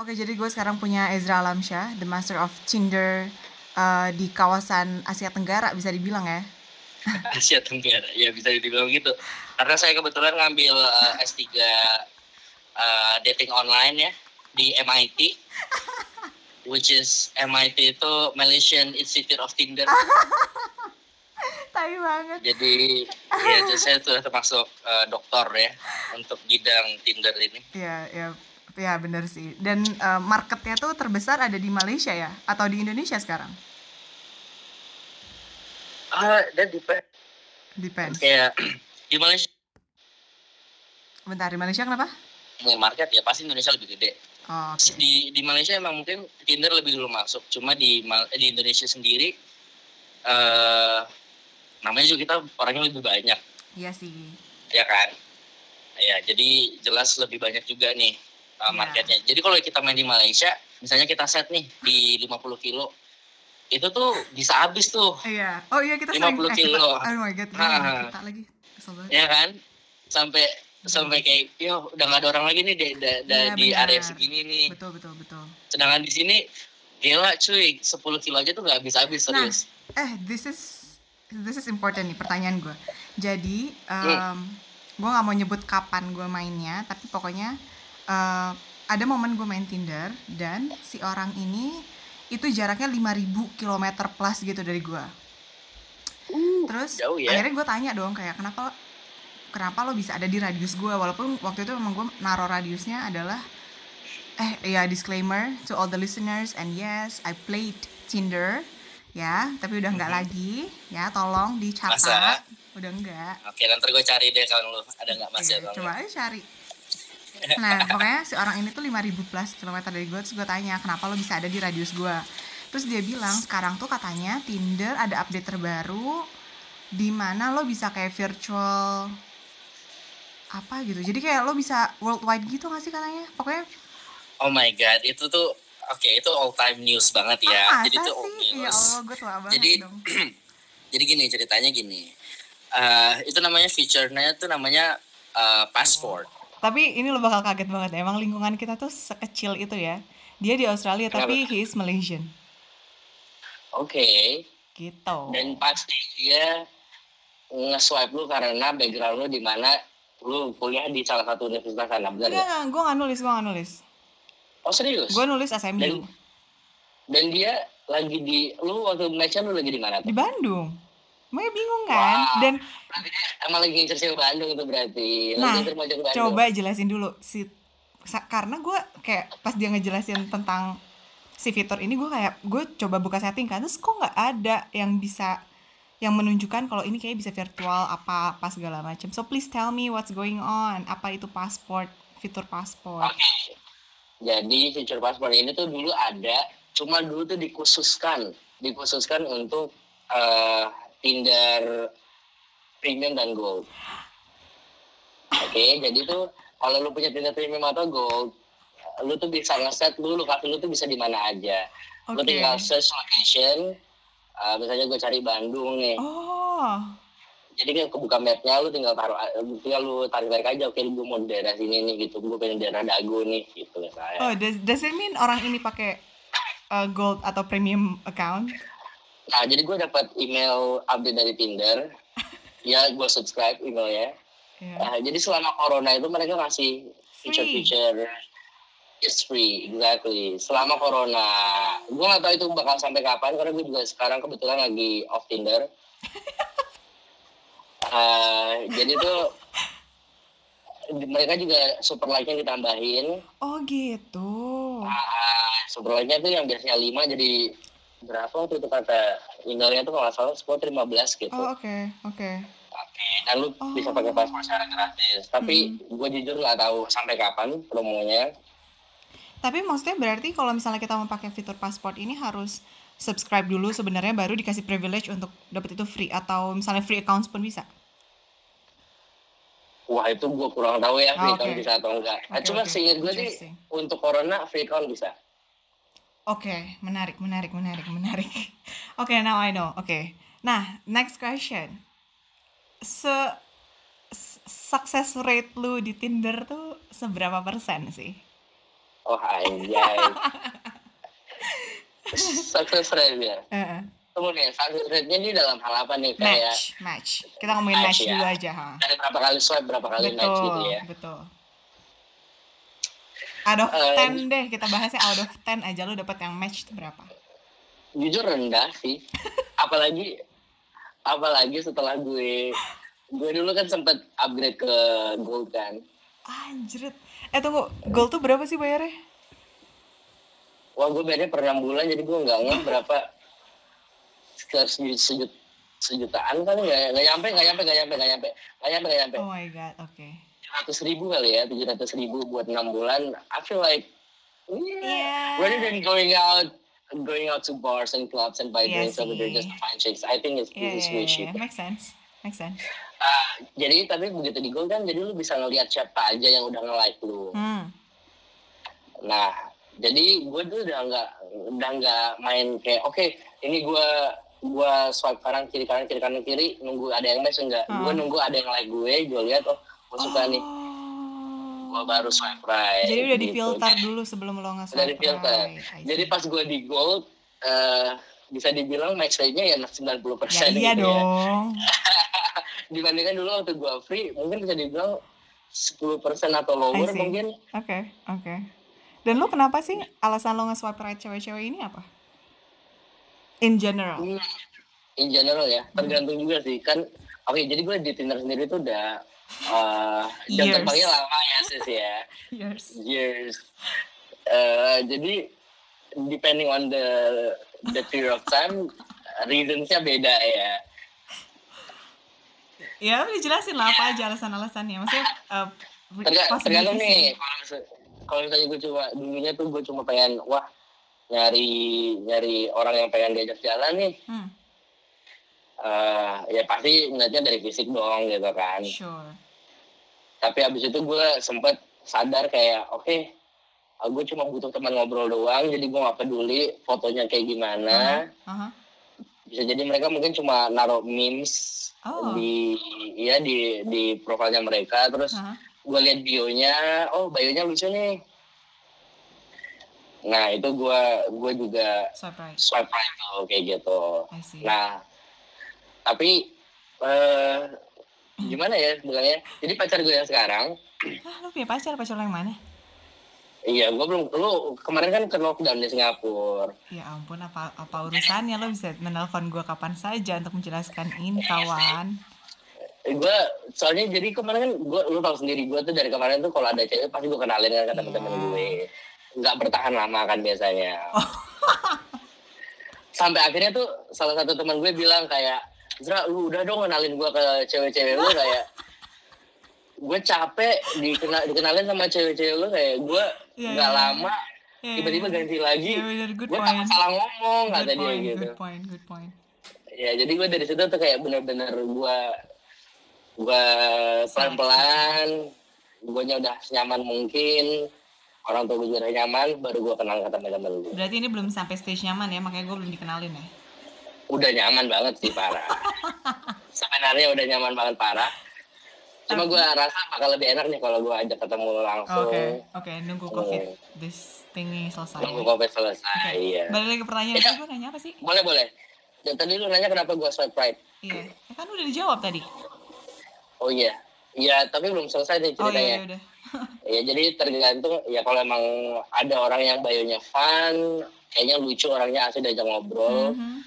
Oke, jadi gue sekarang punya Ezra Alamsyah, the master of Tinder uh, di kawasan Asia Tenggara bisa dibilang ya. Asia Tenggara, ya bisa dibilang gitu. Karena saya kebetulan ngambil uh, S3 uh, dating online ya di MIT. Which is MIT itu Malaysian Institute of Tinder. Tai banget. Jadi ya jadi saya sudah termasuk uh, dokter ya untuk bidang Tinder ini. Iya, ya, ya benar sih. Dan uh, marketnya tuh terbesar ada di Malaysia ya, atau di Indonesia sekarang? Ah, dan depend. Depends. Kayak di Malaysia Bentar, di Malaysia kenapa? ini market ya pasti Indonesia lebih gede. Oh, Oke. Di di Malaysia emang mungkin Tinder lebih dulu masuk. Cuma di Mal- di Indonesia sendiri eh namanya juga kita orangnya lebih banyak, Iya sih. ya kan? Ya, jadi jelas lebih banyak juga nih uh, Iya. marketnya. Jadi kalau kita main di Malaysia, misalnya kita set nih di 50 kilo, itu tuh bisa habis tuh, Iya. Oh iya kita 50 sering eh, kita, kilo. oh my god, Ah. ingat kita lagi. Ya kan? Sampai sampai kayak, yo udah nggak ada orang lagi nih di, di- Iya, di area segini nih. Betul betul betul. Sedangkan di sini gila cuy, 10 kilo aja tuh nggak habis-habis Nah, serius. Eh, this is this is important nih pertanyaan gue. Jadi, Hmm. um, gue nggak mau nyebut kapan gue mainnya, tapi pokoknya uh, ada momen gue main Tinder dan si orang ini itu jaraknya 5000 km plus gitu dari gue. Terus jauh ya. akhirnya gue tanya dong kayak kenapa kenapa lo bisa ada di radius gue walaupun waktu itu memang gue naruh radiusnya adalah eh ya disclaimer to all the listeners and yes I played Tinder ya tapi udah nggak Mhm. lagi ya tolong dicatat Masa? udah enggak Oke, nanti gue cari deh kalau lu ada nggak masih Iya, atau coba aja cari nah pokoknya si orang ini tuh 5000 plus kilometer dari gue terus gue tanya kenapa lo bisa ada di radius gue terus dia bilang sekarang tuh katanya Tinder ada update terbaru di mana lo bisa kayak virtual apa gitu jadi kayak lo bisa worldwide gitu gak sih katanya pokoknya Oh my god, itu tuh oke itu all time news banget ya. ah, jadi itu old sih ya news. Allah gue tua banget Jadi- dong Jadi gini ceritanya gini. Eh itu namanya feature-nya tuh namanya eh, passport. Tapi ini lo bakal kaget banget emang lingkungan kita tuh sekecil itu ya dia di Australia tapi he is Malaysian Oke. gitu Dan pasti dia nge-swipe lu karena background lu di mana lu kuliah di salah satu universitas sana, benar nggak? gue gak nulis, gue gak nulis Oh serius? Gue nulis SMU Dan- Dan dia lagi di lu waktu Malaysia lu lagi di mana Di tuh? Bandung Makanya bingung kan Wah. Dan Berarti dia emang lagi ngincer cewek Bandung itu berarti. Nah, Bandung. coba jelasin dulu si Karena gue kayak pas dia ngejelasin tentang si fitur ini gue kayak gue coba buka setting kan terus kok nggak ada yang bisa yang menunjukkan kalau ini kayak bisa virtual apa apa segala macam so please tell me what's going on apa itu pasport fitur pasport Oke. Jadi fitur paspor ini tuh dulu ada, cuma dulu tuh dikhususkan, dikhususkan untuk eh, Tinder Premium dan Gold. Oke, jadi tuh kalau lu punya Tinder Premium atau Gold, lu tuh bisa ngeset lu lokasi lu tuh bisa di mana aja. Lu oke tinggal search location, eh, misalnya gue cari Bandung nih. oh Jadi kan kebuka mapnya lu tinggal taruh, tinggal lu tarik-tarik aja. Oke, gue mau di daerah sini nih gitu, gue pengen daerah Dago nih gitu misalnya. oh does, does it mean orang ini pakai uh, gold atau premium account Nah, jadi gue dapat email update dari Tinder. ya, gue subscribe emailnya. ya Nah, jadi selama corona itu mereka ngasih feature-feature it's free, exactly. Selama corona, gue nggak tahu itu bakal sampai kapan karena gue juga sekarang kebetulan lagi off Tinder. Eh, jadi tuh mereka juga super like-nya ditambahin. oh gitu Ah, super like-nya tuh yang biasanya 5 jadi berapa waktu itu kata emailnya tuh kalau nggak salah 10 15 gitu. oh oke oke Oke, dan lu Oh. bisa pakai paspor secara gratis. Tapi gue jujur nggak tahu sampai kapan promonya. Tapi maksudnya berarti kalau misalnya kita mau pakai fitur pasport ini harus subscribe dulu sebenarnya baru dikasih privilege untuk dapat itu free atau misalnya free accounts pun bisa. Wah itu gue kurang tahu ya free account oke. bisa atau enggak. Nah, Oke, cuma oke. seingat gue sih untuk corona free account bisa. Oke, menarik, menarik, menarik, menarik. Oke, now I know. Oke. Nah, next question. Se success rate lu di Tinder tuh seberapa persen sih? Oh anjay. success rate ya. Tunggu nih, success rate-nya ini dalam hal apa nih? Kayak match match kita ngomongin Match, match ya. dulu aja ha dari berapa kali swipe, berapa kali match betul gitu ya. betul out of Eh, 10 deh kita bahasnya out of 10 aja lu dapat yang match itu berapa? Jujur rendah sih. apalagi apalagi setelah gue gue dulu kan sempat upgrade ke gold kan. anjrit. Eh tunggu gold tuh berapa sih bayarnya? Wah gue bayarnya per 6 bulan jadi gue nggak ngeh berapa. Sekitar sejut, sejut, sejutaan kali nggak nggak nyampe nggak nyampe nggak nyampe nggak nyampe nggak nyampe nggak nyampe. Oh my god oke ratus ribu kali ya tujuh ratus ribu buat enam bulan I feel like yeah, Yeah. rather than going out going out to bars and clubs and buy drinks over there just to find chicks I think it's, Iya, it's iya, way iya, cheaper make sense, make sense. Ah, jadi tapi begitu di gold kan jadi lu bisa ngeliat siapa aja yang udah nge-like lu Hmm, nah jadi gue tuh udah nggak udah nggak main kayak oke ini gue gue swipe kanan kiri kanan kiri kanan kiri nunggu ada yang match enggak Hmm. gue nunggu ada yang like gue gue lihat oh gue suka nih gue baru swipe right Jadi udah gitu. difilter dulu sebelum lo nge udah difilter jadi pas gue di gold eh bisa dibilang match rate-nya ya 90% ya iya gitu ya. dong. dibandingkan dulu waktu gue free mungkin bisa dibilang 10% atau lower mungkin Oke, oke. Dan lo kenapa sih alasan lo nge-swipe right cewek-cewek ini apa? In general. Hmm, in general ya tergantung juga sih kan oke jadi gue di Tinder sendiri tuh udah uh, jam Years. terbangnya lama ya sis ya Years. years Eh, jadi depending on the the period of time reasonsnya beda ya Ya udah jelasin lah apa aja alasan-alasannya. Maksudnya uh, Terga, tergantung nih kalau misalnya gue cuma dulunya tuh gue cuma pengen wah nyari nyari orang yang pengen diajak jalan nih Hmm, eh ya pasti ngeliatnya dari fisik dong gitu kan sure. tapi abis itu gue sempet sadar kayak oke gue cuma butuh teman ngobrol doang jadi gue gak peduli fotonya kayak gimana Aha. bisa jadi mereka mungkin cuma naruh memes Oh. di ya di di profilnya mereka terus Aha. gue liat bionya oh bionya lucu nih nah itu gue gue juga Swipe right. swipe right tuh kayak gitu nah tapi eh gimana ya sebenarnya jadi pacar gue yang sekarang Ah, lo punya pacar? Pacar lo yang mana? iya gue belum lu kemarin kan ke lockdown di Singapura Ya ampun, apa apa urusannya lo bisa menelpon gue kapan saja untuk menjelaskan ini kawan. gue soalnya jadi kemarin kan gue lu tau sendiri gue tuh dari kemarin tuh kalau ada cewek pasti gue kenalin kan ke Iya. gue nggak bertahan lama kan biasanya Oh. sampai akhirnya tuh salah satu teman gue bilang kayak Zra lu udah dong kenalin gue ke cewek-cewek lu kayak gue capek dikenal dikenalin sama cewek-cewek lu kayak gue Iya, nggak iya. lama Ya, tiba-tiba ya, ganti lagi good gue takut salah ngomong Good kata dia point, gitu good point, good point. ya jadi gue dari situ tuh kayak bener-bener gue gue pelan-pelan gue udah senyaman mungkin orang tua gue juga nyaman baru gue kenal ke teman-teman gue Berarti ini belum sampai stage nyaman ya, makanya gue belum dikenalin ya. Udah nyaman banget sih parah sebenarnya udah nyaman banget parah cuma gue rasa bakal lebih enak nih kalau gue ajak ketemu Oke, langsung. Oke, nunggu covid. This thingy selesai. nunggu covid selesai Oke, iya. Balik lagi ke pertanyaan Iya. tadi gue nanya apa sih? boleh boleh. Dan tadi lu nanya kenapa gue swipe right? Iya, ya kan udah dijawab tadi. oh iya. Iya tapi belum selesai nih Oh iya, ceritanya. iya udah. Ya jadi tergantung ya kalau emang ada orang yang bayonya fun, kayaknya lucu orangnya asli diajak ngobrol, Mhm.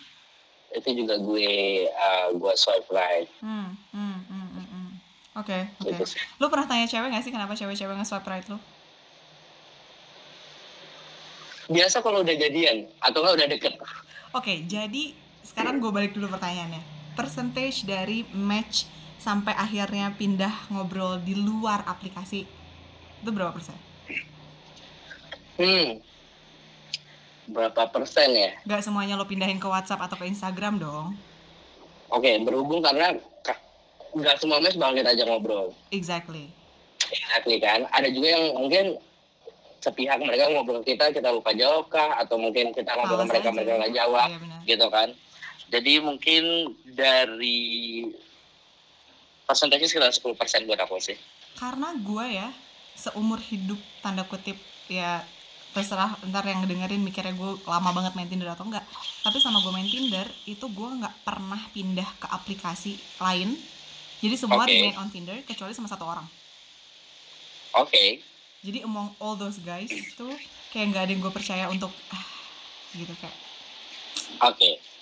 Itu juga gue uh, gue swipe right Hmm, hmm, hmm, hmm, hmm. Oke, oke. gitu sih. Lu pernah tanya cewek gak sih kenapa cewek-cewek nge-swipe right lu? Biasa kalau udah jadian atau nggak udah deket, Oke, jadi sekarang gue balik dulu pertanyaannya. Percentage dari match sampai akhirnya pindah ngobrol di luar aplikasi itu berapa persen? hmm, berapa persen ya? Gak semuanya lo pindahin ke WhatsApp atau ke Instagram dong. Oke berhubung karena ka- nggak semua mes kita ajak ngobrol, Exactly. exactly kan? Ada juga yang mungkin sepihak mereka ngobrol kita kita lupa jawab kah atau mungkin kita ngobrol mereka aja. mereka nggak jawab Iya gitu kan jadi mungkin dari persentasenya sekitar 10% buat aku sih Karena gue ya seumur hidup tanda kutip ya terserah ntar yang ngedengerin mikirnya gue lama banget main Tinder atau enggak tapi sama gue main Tinder itu gue nggak pernah pindah ke aplikasi lain jadi semua remain on Tinder kecuali sama satu orang Oke. jadi among all those guys tuh kayak nggak ada yang gue percaya untuk ah, gitu kayak Oke. What?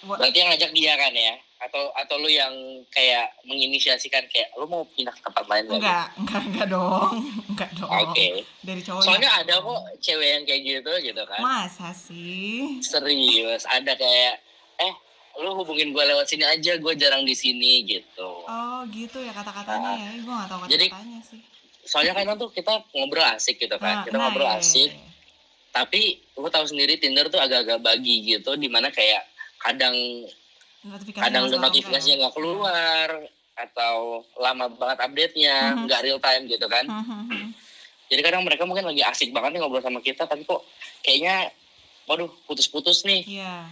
Berarti yang ngajak dia kan ya? Atau atau lu yang kayak menginisiasikan kayak lu mau pindah ke tempat lain nggak? enggak enggak enggak dong enggak dong Oke. dari cowok Soalnya ada kok cewek yang kayak gitu gitu kan. masa sih Serius, ada kayak eh lu hubungin gue lewat sini aja, gue jarang di sini gitu. oh gitu ya kata-katanya ya gue nggak tahu Jadi- kata-katanya sih Soalnya kadang tuh kita ngobrol asik gitu kan, Nah, kita nah, ngobrol iya, iya, asik. iya. Tapi lu tahu sendiri Tinder tuh agak-agak bagi gitu, di mana kayak kadang Notifikasinya kadang notifikasinya nggak keluar atau lama banget update-nya, Mhm. nggak real time gitu kan. ya? Hmm, hmm, hmm. Jadi kadang mereka mungkin lagi asik banget nih ngobrol sama kita, tapi kok kayaknya, waduh putus-putus nih. Iya,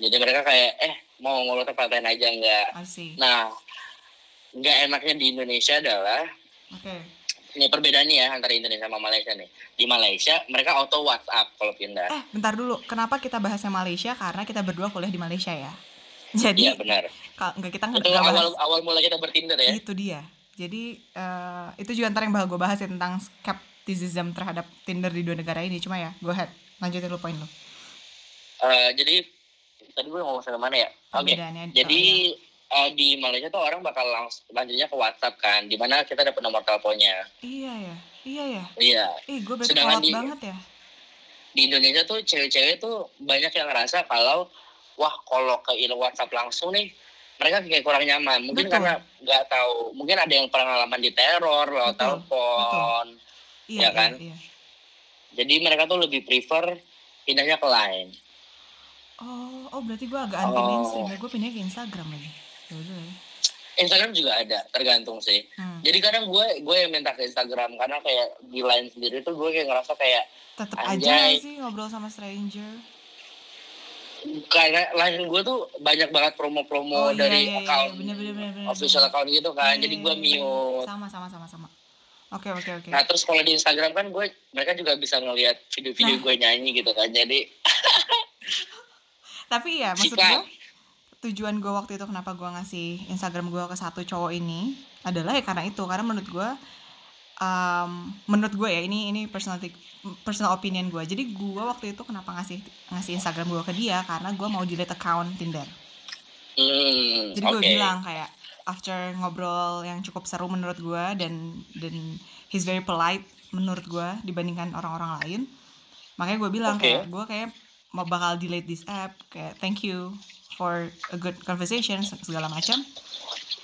Jadi mereka kayak, eh mau ngobrol tempat lain aja nggak? Nah, nggak enaknya di Indonesia adalah, Oke. Ini perbedaannya ya antara Indonesia sama Malaysia nih. Di Malaysia mereka auto WhatsApp kalau pindah. Eh, bentar dulu. Kenapa kita bahasnya Malaysia? Karena kita berdua kuliah di Malaysia ya. Jadi, Iya benar. kalau nggak kita nggak Itu nggak awal bahas awal mulai kita bertinder ya. itu dia. Jadi eh, itu juga ntar yang bakal gue bahas ya tentang skepticism terhadap Tinder di dua negara ini. Cuma ya, go ahead. Lanjutin lu poin lu. Eh, jadi tadi gue ngomong sampai mana ya? Oke. Perbedaannya. Jadi oh, eh, di Malaysia tuh orang bakal langsung lanjutnya ke WhatsApp kan, di mana kita dapat nomor teleponnya. iya. ya. Iya ya. Iya. Ih, gue Sedangkan di- banget ya. Di Indonesia tuh cewek-cewek tuh banyak yang ngerasa kalau wah kalau ke WhatsApp langsung nih mereka kayak kurang nyaman. Mungkin Betul. karena nggak tahu, mungkin ada yang pengalaman di teror lewat telepon. Iya, ya kan? iya, iya. Jadi mereka tuh lebih prefer pindahnya ke lain. Oh, oh berarti gue agak anti Oh. mainstream ya. Gue pindah ke Instagram lagi. Instagram juga ada, tergantung sih. Hmm. Jadi kadang gue gue yang minta ke Instagram karena kayak di line sendiri tuh gue kayak ngerasa kayak Anjay. aja sih ngobrol sama stranger. kayak line gue tuh banyak banget promo-promo Oh, iya, dari iya, iya, account bener, bener, bener, bener, official bener. account gitu kan. Iya, Jadi iya, gue iya, iya. mute. Sama sama sama sama. Oke oke oke. Nah terus kalau di Instagram kan gue mereka juga bisa ngelihat video-video Nah. gue nyanyi gitu kan. Jadi Tapi ya maksud gue tujuan gue waktu itu kenapa gue ngasih Instagram gue ke satu cowok ini adalah ya karena itu karena menurut gue um, menurut gue ya ini ini personal personal opinion gue jadi gue waktu itu kenapa ngasih ngasih Instagram gue ke dia karena gue mau delete account Tinder hmm, jadi gue oke. bilang kayak after ngobrol yang cukup seru menurut gue dan dan he's very polite menurut gue dibandingkan orang-orang lain makanya gue bilang Oke. kayak gue kayak mau bakal delete this app kayak thank you for a good conversation segala macam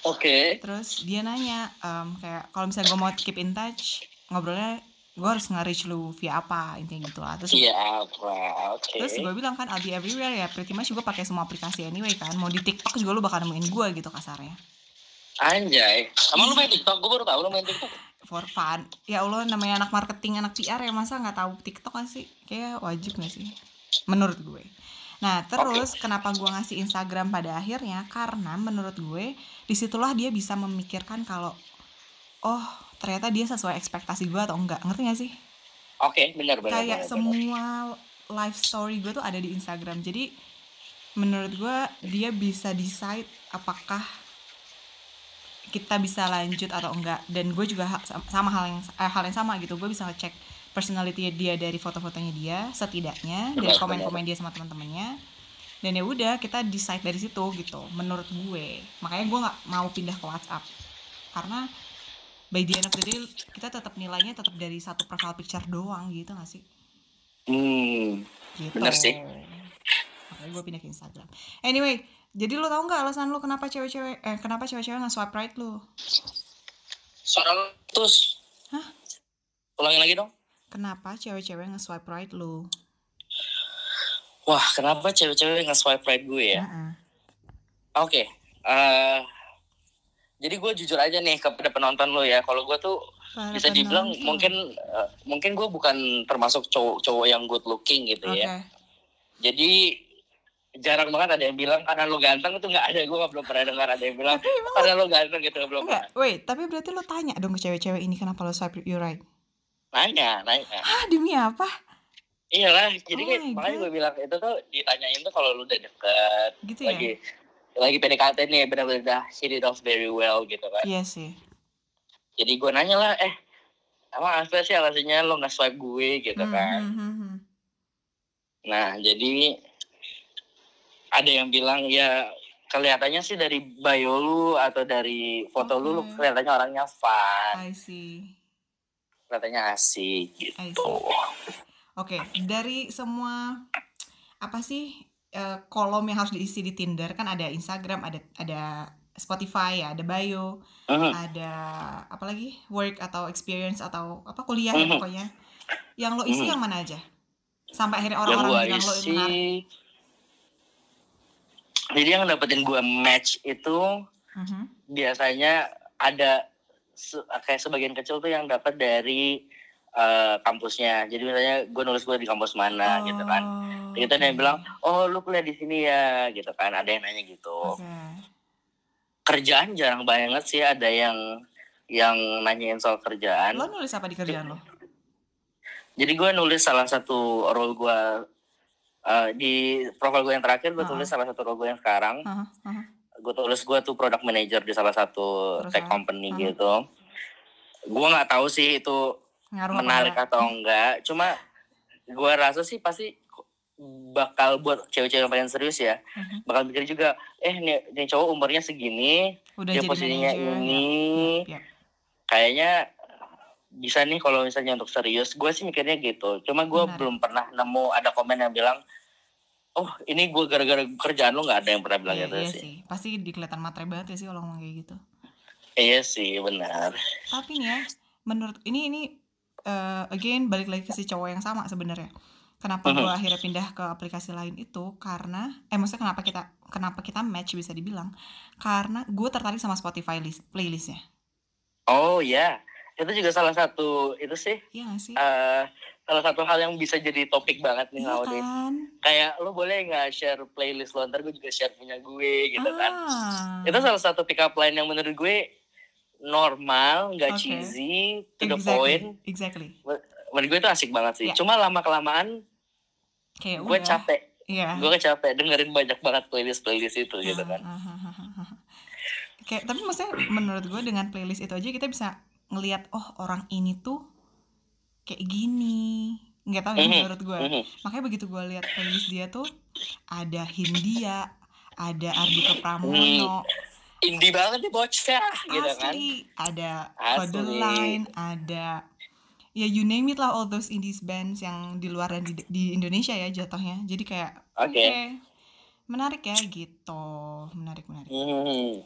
Oke. terus dia nanya em, kayak kalau misalnya gue mau keep in touch ngobrolnya gue harus nge-reach lu via apa intinya gitu lah terus Iya apa? Oke. Terus gue bilang kan I'll be everywhere ya Pretty much gue pakai semua aplikasi anyway kan Mau di TikTok juga lu bakal nemuin gue gitu kasarnya Anjay. Emang lu main TikTok? Gue baru tahu lu main TikTok. For fun Ya Allah namanya anak marketing Anak PR ya Masa gak tahu TikTok kan sih Kayak wajib gak sih Menurut gue Nah terus kenapa gue ngasih Instagram pada akhirnya Karena menurut gue Di situlah dia bisa memikirkan kalau Oh ternyata dia sesuai ekspektasi gue atau enggak Ngerti gak sih? Oke, benar benar. kayak benar. semua life story gue tuh ada di Instagram jadi menurut gue dia bisa decide apakah kita bisa lanjut atau enggak dan gue juga ha- sama hal yang eh, hal yang sama gitu gue bisa ngecek personality dia dari foto-fotonya dia setidaknya dari komen-komen dia sama teman-temannya dan ya udah kita decide dari situ gitu menurut gue makanya gue nggak mau pindah ke WhatsApp karena by the end of the day kita tetap nilainya tetap dari satu profile picture doang gitu gak sih Hmm. gitu Bener sih. makanya gue pindah ke Instagram anyway jadi lo tau nggak alasan lo kenapa cewek-cewek eh kenapa cewek-cewek nggak swipe right lo lu terus. Hah? Ulangin lagi dong. Kenapa cewek-cewek nge swipe right lo Wah, kenapa cewek-cewek nge-swipe right gue ya? Heeh. Oke. eh jadi gue jujur aja nih kepada penonton lo ya. Kalau gue tuh Para bisa dibilang penonton. mungkin eh, mungkin gue bukan termasuk cowok-cowok yang good looking gitu oke ya. Jadi jarang banget ada yang bilang karena lo ganteng itu nggak ada. Gue belum pernah dengar ada yang bilang karena lo ganteng gitu belum enggak pernah. wait tapi berarti lo tanya dong ke cewek-cewek ini kenapa lo swipe you right Nanya, nanya. ah demi apa iyalah jadi Oh my makanya gue bilang itu tuh ditanyain tuh kalau lu udah deket Gitu ya? lagi lagi PDKT nih benar-benar udah hit it off very well gitu kan Iya sih. jadi gue nanya lah eh emang apa sih alasannya lo nggak swipe gue gitu Hmm, kan hmm, hmm, hmm. nah jadi ada yang bilang ya kelihatannya sih dari bio lu atau dari foto lu lu kelihatannya orangnya fun I see. Kelihatannya asik gitu. Oke, dari semua apa sih eh, kolom yang harus diisi di Tinder kan ada Instagram, ada ada Spotify ya, ada bio, Mhm. ada apa lagi work atau experience atau apa kuliah ya Mhm. pokoknya. Yang lo isi Mhm. yang mana aja? Sampai akhirnya orang-orang bilang lo isi menarik. jadi yang dapetin gua match itu Mhm. biasanya ada se- kayak sebagian kecil tuh yang dapat dari eh, kampusnya jadi misalnya gue nulis gue di kampus mana gitu kan Oh, gitu ada yang bilang oh lu kuliah di sini ya gitu kan ada yang nanya gitu Oke. kerjaan jarang banget sih ada yang yang nanyain soal kerjaan Lo nulis apa di kerjaan lo? jadi gue nulis salah satu role gue eh, di profil gue yang terakhir gue Ah. tulis salah satu role gue yang sekarang Aha, aha. Gue tulis gue tuh product manager di salah satu tech Perusahaan. company Ah. gitu gue nggak tahu sih itu Ngaruh apa menarik enggak? atau enggak cuma gue rasa sih pasti bakal buat cewek-cewek yang pengen serius ya Mhm. bakal mikir juga eh nih, nih cowok umurnya segini Udah dia posisinya ya. ini yap. kayaknya bisa nih kalau misalnya untuk serius gue sih mikirnya gitu cuma gue belum pernah nemu ada komen yang bilang oh ini gue gara-gara kerjaan lo nggak ada yang pernah bilang Iya, gitu iya sih sih. Pasti dikelihatan matre banget ya sih kalau ngomong kayak gitu. iya sih benar Tapi nih ya, menurut ini ini eh, again balik lagi ke si cowok yang sama sebenarnya. Kenapa Mhm. gue akhirnya pindah ke aplikasi lain itu karena eh maksudnya kenapa kita kenapa kita match bisa dibilang karena gue tertarik sama Spotify list, playlistnya. oh ya itu juga salah satu itu sih Iya gak sih? eh salah satu hal yang bisa jadi topik banget nih nowadays kan? kayak lo boleh nggak share playlist lo ntar gue juga share punya gue gitu kan Ah, itu salah satu pick up line yang menurut gue normal nggak Oke. cheesy to the exactly, point exactly. menurut gue itu asik banget sih Iya. cuma lama kelamaan Kayak gue udah. capek Iya. gue capek dengerin banyak banget playlist playlist itu gitu kan Ah, ah, ah, ah, ah. Kayak tapi maksudnya menurut gue dengan playlist itu aja kita bisa ngelihat oh orang ini tuh kayak gini. Nggak tahu ya Mhm, menurut gue. Mhm. Makanya begitu gue lihat playlist dia tuh ada Hindia, ada Ardhito Pramono, indie banget nih bocah gitu kan asli, ada. Kode Line, ada ya you name it lah all those indies bands yang di luar dan di, di Indonesia ya jatuhnya. Jadi kayak oke. Oke. Menarik ya gitu. Menarik menarik. Hmm.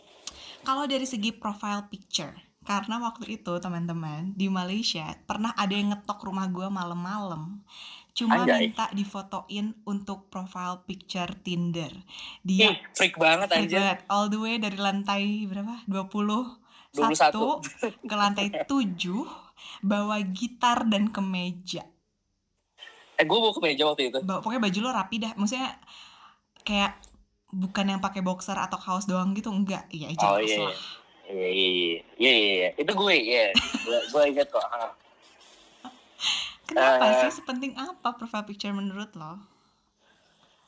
Kalau dari segi profile picture, karena waktu itu teman-teman di Malaysia pernah ada yang ngetok rumah gue malam-malam, cuma Anjay. minta difotoin untuk profile picture Tinder. Ih, Dia freak banget freak anjir banget, all the way dari lantai berapa? 20 21. satu ke lantai 7 bawa gitar dan kemeja. eh gue mau ke meja waktu itu Bawa, pokoknya baju lo rapi dah. Maksudnya kayak bukan yang pakai boxer atau kaos doang gitu enggak. Iya jelas oh iya lah. iya iya iya iya iya iya. itu gue ya gue gue inget kok. Kenapa Eh. sih sepenting apa profile picture menurut lo?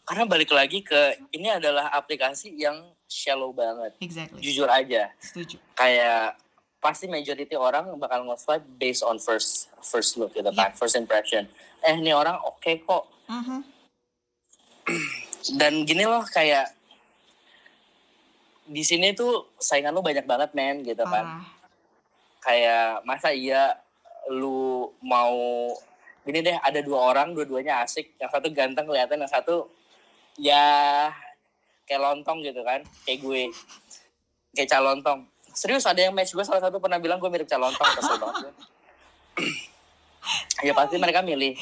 karena balik lagi ke ini adalah aplikasi yang shallow banget Exactly. jujur aja Setuju. kayak pasti majority orang bakal nge-swipe based on first first look gitu kan first impression eh ini orang oke kok Mhm. dan gini loh kayak di sini tuh saingan lu banyak banget men gitu kan. Parah. kayak masa iya lu mau gini deh ada dua orang dua-duanya asik. Yang satu ganteng kelihatan yang satu ya kayak lontong gitu kan kayak gue. Kayak calontong serius ada yang match gue salah satu pernah bilang gue mirip calontong kesel banget ya pasti mereka milih.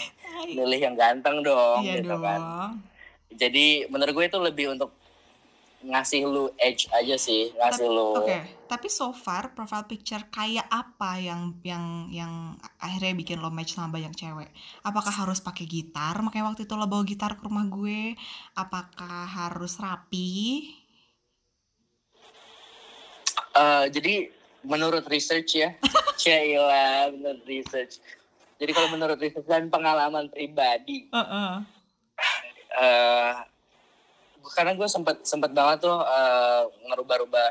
Milih yang ganteng dong Iya gitu dong. kan jadi menurut gue itu lebih untuk ngasih lu edge aja sih ngasih Tapi- lu Oke, tapi so far profile picture kayak apa yang yang yang akhirnya bikin lo match sama banyak cewek? Apakah harus pakai gitar? Makanya waktu itu lo bawa gitar ke rumah gue. Apakah harus rapi? Eh, jadi menurut research ya, Cila menurut research Jadi kalau menurut riset dan pengalaman pribadi, Heeh. eh karena gue sempet sempet banget tuh eh, ngerubah-rubah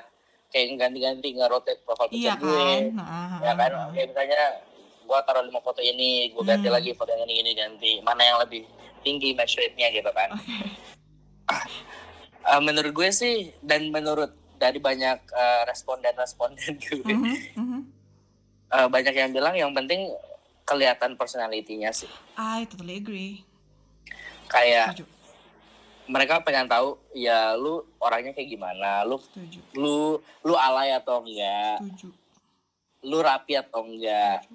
kayak ganti-ganti nge-rotate profile Iya picture gue, kan? Heeh, ya kan? Kayak misalnya gue taruh lima foto ini, gue ganti Hmm. lagi foto yang ini ini ganti, mana yang lebih tinggi match rate-nya gitu kan? Oke. Eh, menurut gue sih dan menurut dari banyak eh, responden-responden gue, Mhm, mhm. eh, banyak yang bilang yang penting kelihatan personality-nya sih. I totally agree. Kayak Setuju. Mereka pengen tahu ya lu orangnya kayak gimana, lu Setuju. lu lu alay atau enggak, Setuju. lu rapi atau enggak,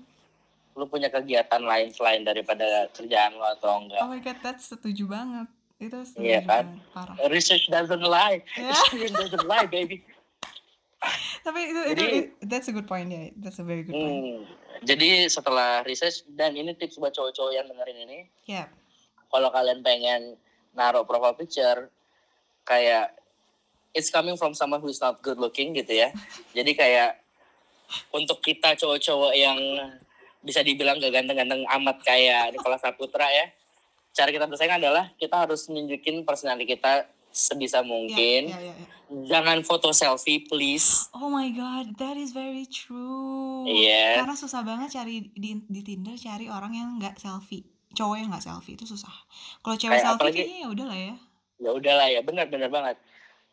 lu punya kegiatan lain selain daripada kerjaan lo atau enggak. Oh my god, that's setuju banget. Itu setuju Iya kan? banget. Parah. Research doesn't lie, Ya. experience doesn't lie, baby. Tapi itu, itu, Jadi- it- that's a good point ya. That's a very good point. Hmm. Jadi setelah research dan ini tips buat cowok-cowok yang dengerin ini, Yeah. kalau kalian pengen naruh profile picture kayak it's coming from someone who is not good looking gitu ya. Jadi kayak untuk kita cowok-cowok yang bisa dibilang gak ganteng-ganteng amat kayak Nicholas Saputra ya. Cara kita bersaing adalah kita harus nunjukin personality kita sebisa mungkin. Ya, ya, ya. Jangan foto selfie please. Oh my god, that is very true. Iya. Karena susah banget cari di, di Tinder cari orang yang nggak selfie. Cowok yang nggak selfie itu susah. Kalau cewek Kayak selfie apalagi- kayaknya ya udahlah ya. Ya udahlah ya, benar-benar banget.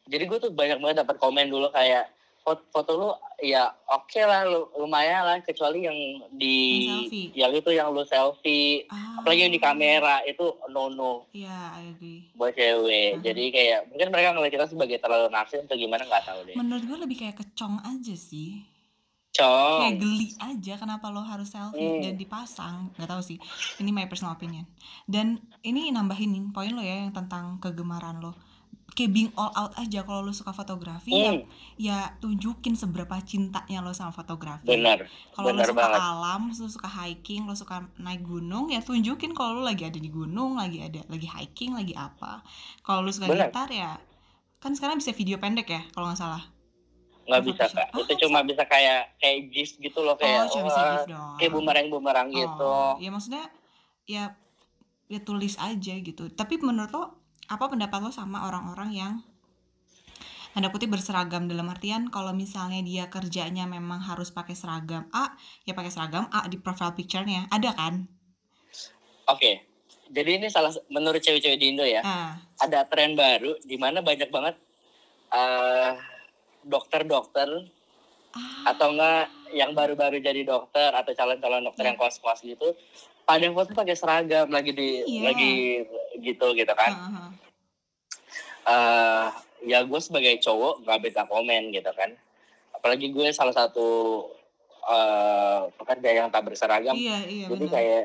Jadi gue tuh banyak banget dapat komen dulu kayak foto, foto lu ya oke lah lu- lumayan lah kecuali yang di Yang yang itu yang lu selfie Ah, apalagi yang di kamera itu no no Iya, I agree. buat cewek Mhm. jadi kayak mungkin mereka ngeliat kita sebagai terlalu narsis atau gimana nggak tahu deh Menurut gue lebih kayak kecong aja sih. Cong Kayak geli aja kenapa lo harus selfie Hmm. dan dipasang. Nggak tahu sih. Ini my personal opinion. Dan ini nambahin nih poin lo ya yang tentang kegemaran lo. Kayak being all out aja kalau lo suka fotografi ya, Hmm, ya tunjukin seberapa cintanya lo sama fotografi. benar Kalau lo suka banget. alam, lo suka hiking, lo suka naik gunung, ya tunjukin kalau lo lagi ada di gunung, lagi ada lagi hiking, lagi apa. Kalau lo suka Benar. gitar ya, kan sekarang bisa video pendek ya kalau nggak salah. Nggak bisa kak. Oh, itu cuma bisa kayak kayak gif gitu loh kayak oh, cuma bisa wah, GIF doang. kayak bumerang bumerang gitu Oh, ya maksudnya ya ya tulis aja gitu. Tapi menurut lo apa pendapat lo sama orang-orang yang tanda kutip berseragam dalam artian kalau misalnya dia kerjanya memang harus pakai seragam A, ya pakai seragam A di profile picture-nya. Ada kan? oke jadi ini salah menurut cewek-cewek di Indo ya Ah, ada tren baru di mana banyak banget eh, dokter-dokter ah, atau enggak yang baru-baru jadi dokter atau calon-calon dokter Iya. yang kos-kos gitu pada foto pakai seragam lagi di Iya. lagi gitu gitu kan ah, ah. eh ya gue sebagai cowok nggak bisa komen gitu kan apalagi gue salah satu eh pekerja yang tak berseragam Iya, iya jadi kayak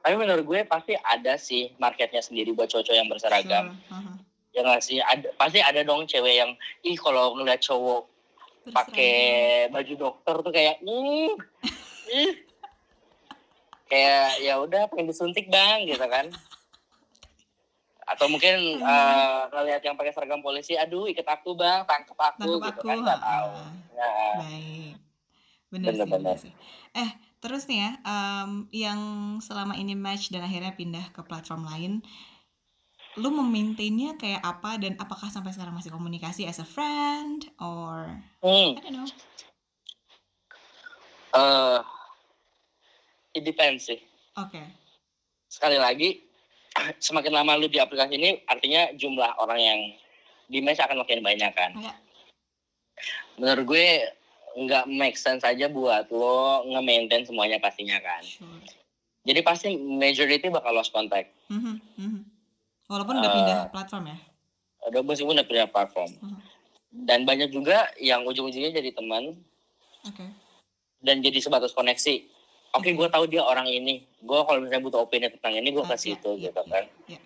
tapi menurut gue pasti ada sih marketnya sendiri buat cowok-cowok yang berseragam Sure, ah, ah. Ya nggak sih ada pasti ada dong cewek yang ih kalau ngeliat cowok pakai baju dokter tuh kayak ih ih kayak ya udah pengen disuntik bang gitu kan atau mungkin Hmm. eh, ngeliat yang pakai seragam polisi aduh ikat aku bang tangkap aku Tangkap gitu aku, kan nggak tahu ah. Nah, Baik. Bener, sih, bener sih. Eh, terus nih ya, em, yang selama ini match dan akhirnya pindah ke platform lain, lu memaintainnya kayak apa dan apakah sampai sekarang masih komunikasi as a friend or hmm, I don't know. eh, it depends sih Oke. sekali lagi semakin lama lu di aplikasi ini artinya jumlah orang yang di match akan makin banyak kan Ya. menurut gue nggak make sense aja buat lo nge-maintain semuanya pastinya kan Sure. jadi pasti majority bakal lost contact Mhm, mhm. Walaupun udah Eh, pindah platform ya. udah meskipun udah punya platform Mhm. dan banyak juga yang ujung-ujungnya jadi teman Oke. dan jadi sebatas koneksi oke Oke. gue tahu dia orang ini gue kalau misalnya butuh opini tentang ini gue Ah, kasih iya, itu iya, gitu iya, kan iya.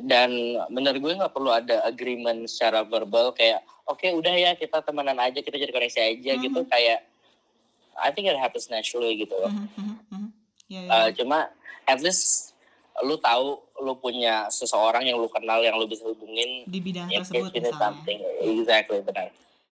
dan menurut gue nggak perlu ada agreement secara verbal kayak oke udah ya kita temenan aja kita jadi koneksi aja Mhm. gitu kayak I think it happens naturally gitu loh Mhm, mhm, mhm. Ya, ya. Uh, cuma at least lu tahu lu punya seseorang yang lu kenal yang lu bisa hubungin Di bidang in tersebut misalnya. something exactly benar